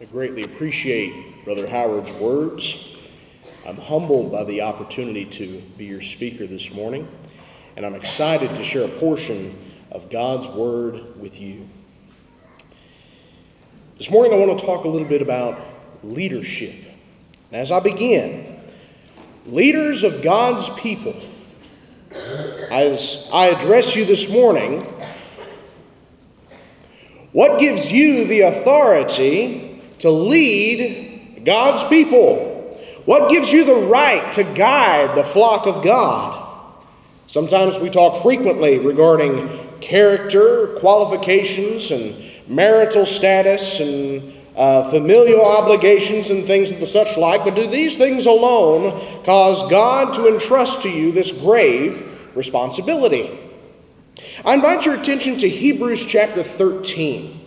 I greatly appreciate Brother Howard's words. I'm humbled by the opportunity to be your speaker this morning, and I'm excited to share a portion of God's Word with you. This morning, I want to talk a little bit about leadership. And as I begin, leaders of God's people, as I address you this morning, what gives you the authority to lead God's people? What gives you the right to guide the flock of God? Sometimes we talk frequently regarding character, qualifications, and marital status, and uh, familial obligations, and things of the such like. But do these things alone cause God to entrust to you this grave responsibility? I invite your attention to Hebrews chapter 13.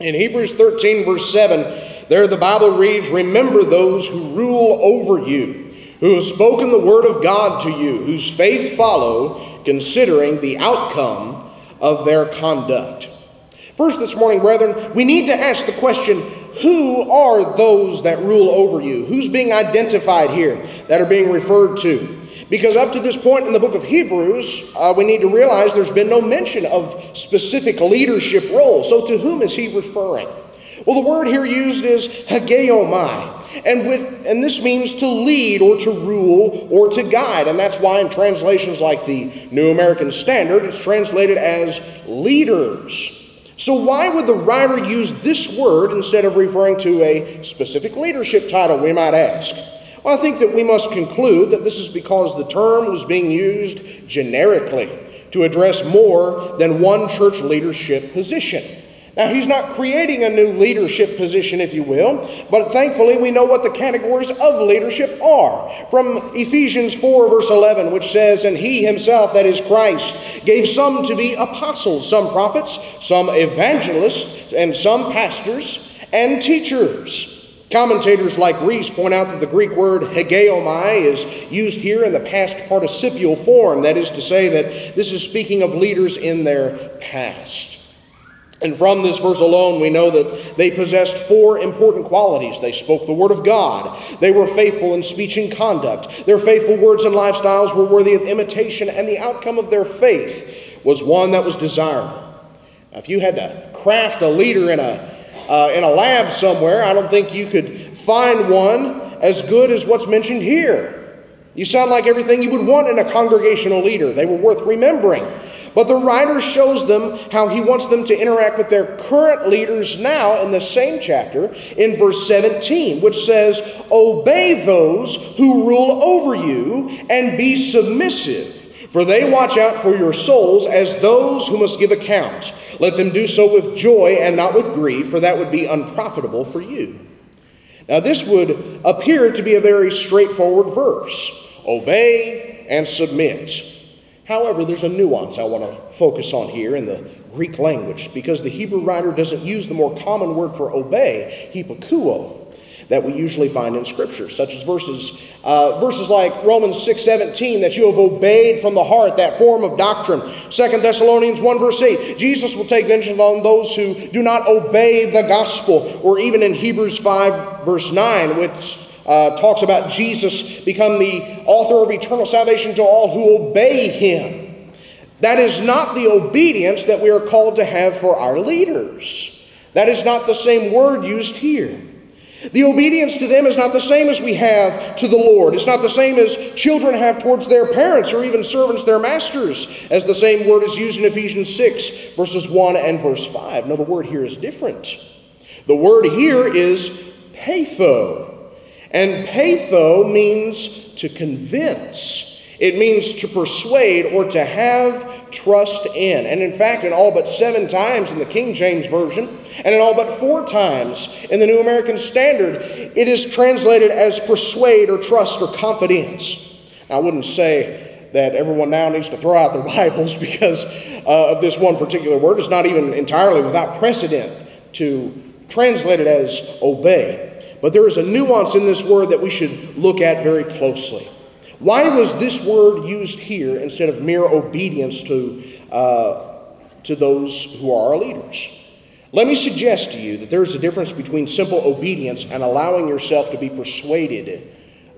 In Hebrews 13, verse 7, there the Bible reads, Remember those who rule over you, who have spoken the word of God to you, whose faith follow, considering the outcome of their conduct. First, this morning, brethren, we need to ask the question who are those that rule over you? Who's being identified here that are being referred to? Because up to this point in the book of Hebrews, uh, we need to realize there's been no mention of specific leadership roles. So to whom is he referring? Well, the word here used is hegeomai. And, with, and this means to lead or to rule or to guide. And that's why in translations like the New American Standard, it's translated as leaders. So, why would the writer use this word instead of referring to a specific leadership title, we might ask? Well, I think that we must conclude that this is because the term was being used generically to address more than one church leadership position. Now, he's not creating a new leadership position, if you will, but thankfully we know what the categories of leadership are. From Ephesians 4, verse 11, which says, And he himself, that is Christ, gave some to be apostles, some prophets, some evangelists, and some pastors and teachers Commentators like Reese point out that the Greek word hegeomai is used here in the past participial form, that is to say, that this is speaking of leaders in their past. And from this verse alone, we know that they possessed four important qualities. They spoke the word of God. They were faithful in speech and conduct. Their faithful words and lifestyles were worthy of imitation, and the outcome of their faith was one that was desirable. Now, if you had to craft a leader in a uh, in a lab somewhere, I don't think you could find one as good as what's mentioned here. You sound like everything you would want in a congregational leader. They were worth remembering. But the writer shows them how he wants them to interact with their current leaders now in the same chapter in verse 17, which says, Obey those who rule over you and be submissive for they watch out for your souls as those who must give account. Let them do so with joy and not with grief, for that would be unprofitable for you. Now, this would appear to be a very straightforward verse obey and submit. However, there's a nuance I want to focus on here in the Greek language because the Hebrew writer doesn't use the more common word for obey, hupakouo that we usually find in Scripture, such as verses, uh, verses like Romans 6 17, that you have obeyed from the heart that form of doctrine. 2 Thessalonians 1 verse 8, Jesus will take vengeance on those who do not obey the gospel. Or even in Hebrews 5 verse 9, which uh, talks about Jesus become the author of eternal salvation to all who obey him. That is not the obedience that we are called to have for our leaders. That is not the same word used here. The obedience to them is not the same as we have to the Lord. It's not the same as children have towards their parents or even servants their masters, as the same word is used in Ephesians 6, verses 1 and verse 5. No, the word here is different. The word here is peitho, And peitho means to convince. It means to persuade or to have trust in. And in fact, in all but seven times in the King James Version, and in all but four times in the New American Standard, it is translated as persuade or trust or confidence. I wouldn't say that everyone now needs to throw out their Bibles because uh, of this one particular word. It's not even entirely without precedent to translate it as obey. But there is a nuance in this word that we should look at very closely. Why was this word used here instead of mere obedience to, uh, to those who are our leaders? Let me suggest to you that there's a difference between simple obedience and allowing yourself to be persuaded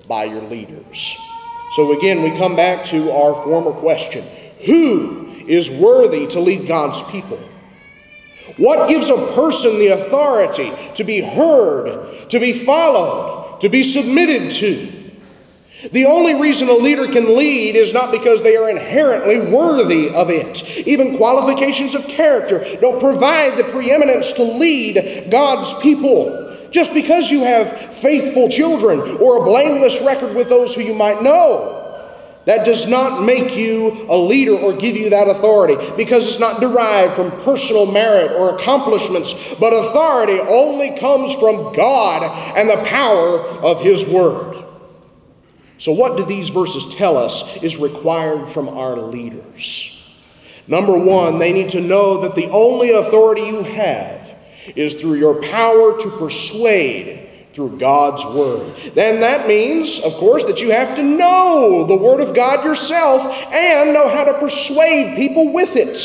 by your leaders. So again, we come back to our former question Who is worthy to lead God's people? What gives a person the authority to be heard, to be followed, to be submitted to? The only reason a leader can lead is not because they are inherently worthy of it. Even qualifications of character don't provide the preeminence to lead God's people. Just because you have faithful children or a blameless record with those who you might know, that does not make you a leader or give you that authority because it's not derived from personal merit or accomplishments, but authority only comes from God and the power of His Word. So, what do these verses tell us is required from our leaders? Number one, they need to know that the only authority you have is through your power to persuade through God's Word. Then that means, of course, that you have to know the Word of God yourself and know how to persuade people with it.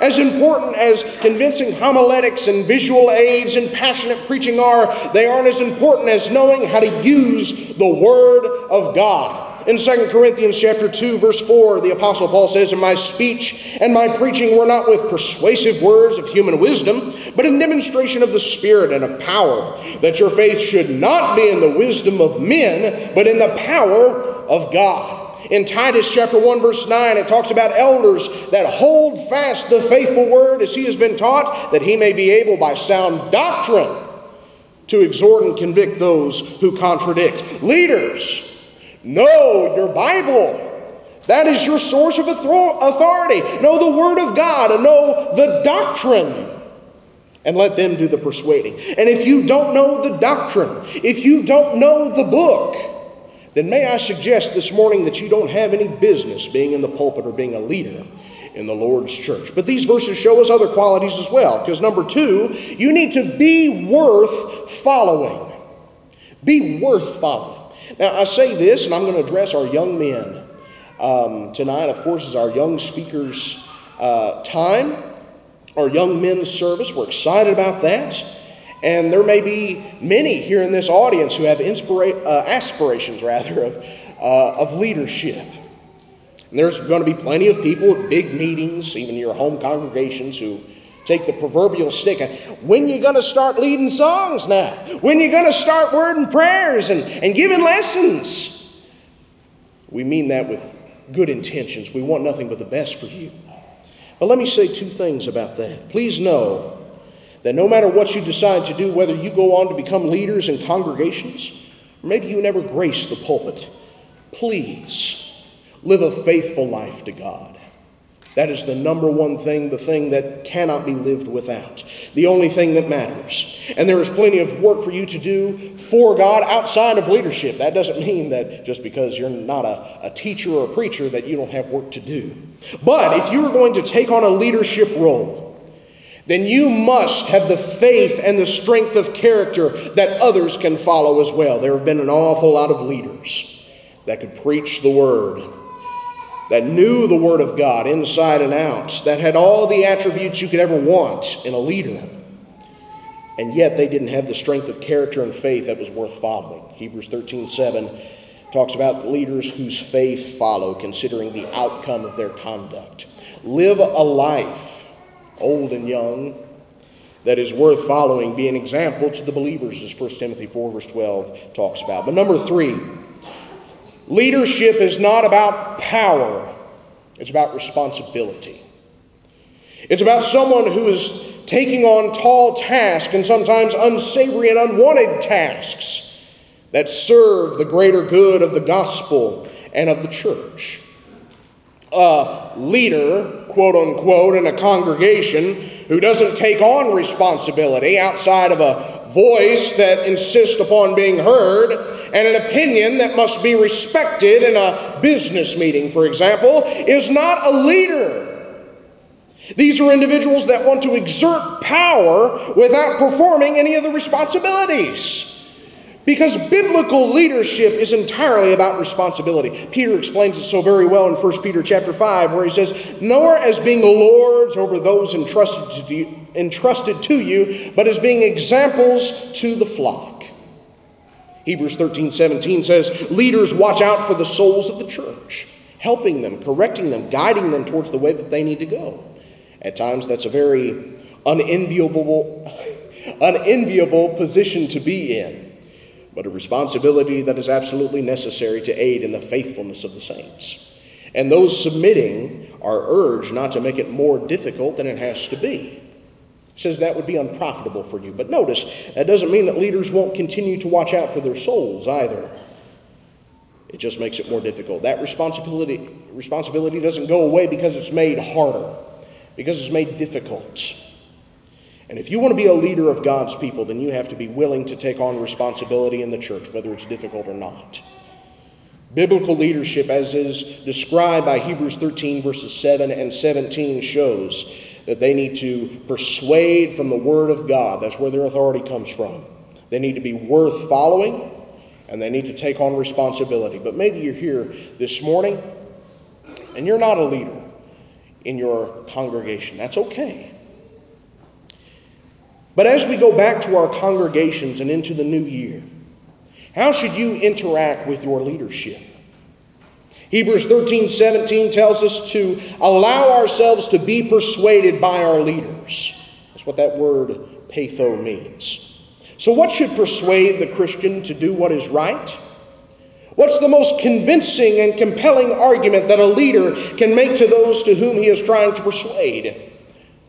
As important as convincing homiletics and visual aids and passionate preaching are, they aren't as important as knowing how to use the Word of God. In 2 Corinthians chapter 2 verse 4, the apostle Paul says, "And my speech and my preaching were not with persuasive words of human wisdom, but in demonstration of the Spirit and of power, that your faith should not be in the wisdom of men, but in the power of God." In Titus chapter 1 verse 9 it talks about elders that hold fast the faithful word as he has been taught that he may be able by sound doctrine to exhort and convict those who contradict. Leaders Know your Bible. That is your source of authority. Know the Word of God and know the doctrine. And let them do the persuading. And if you don't know the doctrine, if you don't know the book, then may I suggest this morning that you don't have any business being in the pulpit or being a leader in the Lord's church. But these verses show us other qualities as well. Because number two, you need to be worth following. Be worth following. Now, I say this, and I'm going to address our young men. Um, tonight, of course, is our young speakers' uh, time, our young men's service. We're excited about that. And there may be many here in this audience who have inspira- uh, aspirations, rather, of, uh, of leadership. And there's going to be plenty of people at big meetings, even your home congregations, who take the proverbial stick. When you going to start leading songs now? When you going to start wording prayers and, and giving lessons? We mean that with good intentions. We want nothing but the best for you. But let me say two things about that. Please know that no matter what you decide to do, whether you go on to become leaders in congregations, or maybe you never grace the pulpit, please live a faithful life to God. That is the number one thing, the thing that cannot be lived without, the only thing that matters. And there is plenty of work for you to do for God outside of leadership. That doesn't mean that just because you're not a, a teacher or a preacher that you don't have work to do. But if you are going to take on a leadership role, then you must have the faith and the strength of character that others can follow as well. There have been an awful lot of leaders that could preach the word that knew the Word of God inside and out, that had all the attributes you could ever want in a leader. And yet they didn't have the strength of character and faith that was worth following. Hebrews 13 7 talks about leaders whose faith follow, considering the outcome of their conduct. Live a life, old and young, that is worth following. Be an example to the believers, as 1 Timothy 4, verse 12 talks about. But number three, Leadership is not about power, it's about responsibility. It's about someone who is taking on tall tasks and sometimes unsavory and unwanted tasks that serve the greater good of the gospel and of the church. A leader, quote unquote, in a congregation who doesn't take on responsibility outside of a voice that insists upon being heard, and an opinion that must be respected in a business meeting, for example, is not a leader. These are individuals that want to exert power without performing any of the responsibilities. Because biblical leadership is entirely about responsibility. Peter explains it so very well in 1 Peter chapter 5, where he says, Nor as being lords over those entrusted to, you, entrusted to you, but as being examples to the flock. Hebrews 13, 17 says, Leaders watch out for the souls of the church, helping them, correcting them, guiding them towards the way that they need to go. At times, that's a very unenviable, unenviable position to be in but a responsibility that is absolutely necessary to aid in the faithfulness of the saints. And those submitting are urged not to make it more difficult than it has to be. says that would be unprofitable for you. But notice, that doesn't mean that leaders won't continue to watch out for their souls either. It just makes it more difficult. That responsibility, responsibility doesn't go away because it's made harder, because it's made difficult. And if you want to be a leader of God's people, then you have to be willing to take on responsibility in the church, whether it's difficult or not. Biblical leadership, as is described by Hebrews 13, verses 7 and 17, shows that they need to persuade from the Word of God. That's where their authority comes from. They need to be worth following, and they need to take on responsibility. But maybe you're here this morning and you're not a leader in your congregation. That's okay. But as we go back to our congregations and into the new year, how should you interact with your leadership? Hebrews 13 17 tells us to allow ourselves to be persuaded by our leaders. That's what that word peitho means. So, what should persuade the Christian to do what is right? What's the most convincing and compelling argument that a leader can make to those to whom he is trying to persuade?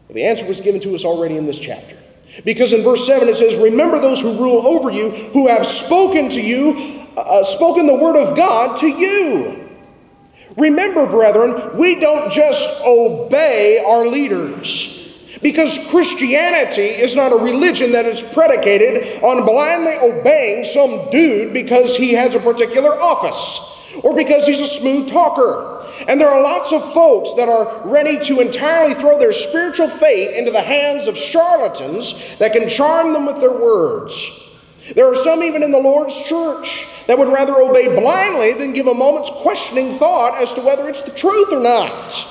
The answer was given to us already in this chapter. Because in verse 7 it says, Remember those who rule over you, who have spoken to you, uh, uh, spoken the word of God to you. Remember, brethren, we don't just obey our leaders. Because Christianity is not a religion that is predicated on blindly obeying some dude because he has a particular office or because he's a smooth talker. And there are lots of folks that are ready to entirely throw their spiritual fate into the hands of charlatans that can charm them with their words. There are some even in the Lord's church that would rather obey blindly than give a moment's questioning thought as to whether it's the truth or not.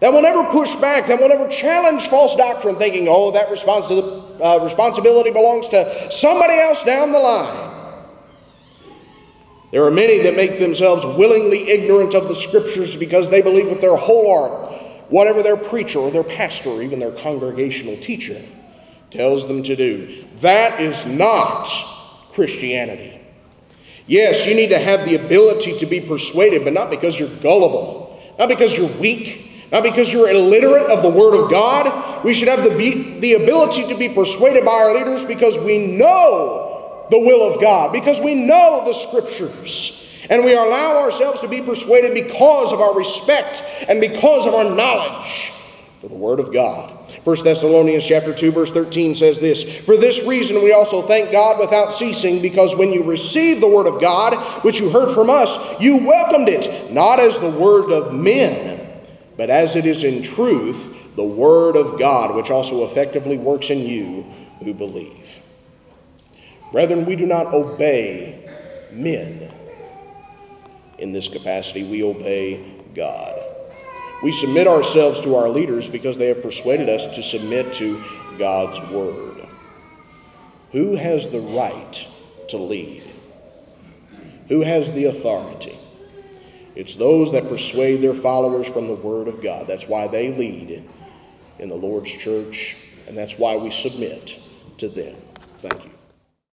That will never push back, that will never challenge false doctrine, thinking, oh, that responsi- uh, responsibility belongs to somebody else down the line. There are many that make themselves willingly ignorant of the Scriptures because they believe with their whole heart whatever their preacher or their pastor or even their congregational teacher tells them to do. That is not Christianity. Yes, you need to have the ability to be persuaded, but not because you're gullible, not because you're weak, not because you're illiterate of the Word of God. We should have the, the ability to be persuaded by our leaders because we know the will of God, because we know the Scriptures. And we allow ourselves to be persuaded because of our respect and because of our knowledge for the Word of God. 1 Thessalonians chapter 2 verse 13 says this, For this reason we also thank God without ceasing because when you received the word of God which you heard from us you welcomed it not as the word of men but as it is in truth the word of God which also effectively works in you who believe. Brethren, we do not obey men in this capacity, we obey God. We submit ourselves to our leaders because they have persuaded us to submit to God's word. Who has the right to lead? Who has the authority? It's those that persuade their followers from the Word of God. That's why they lead in the Lord's church, and that's why we submit to them. Thank you.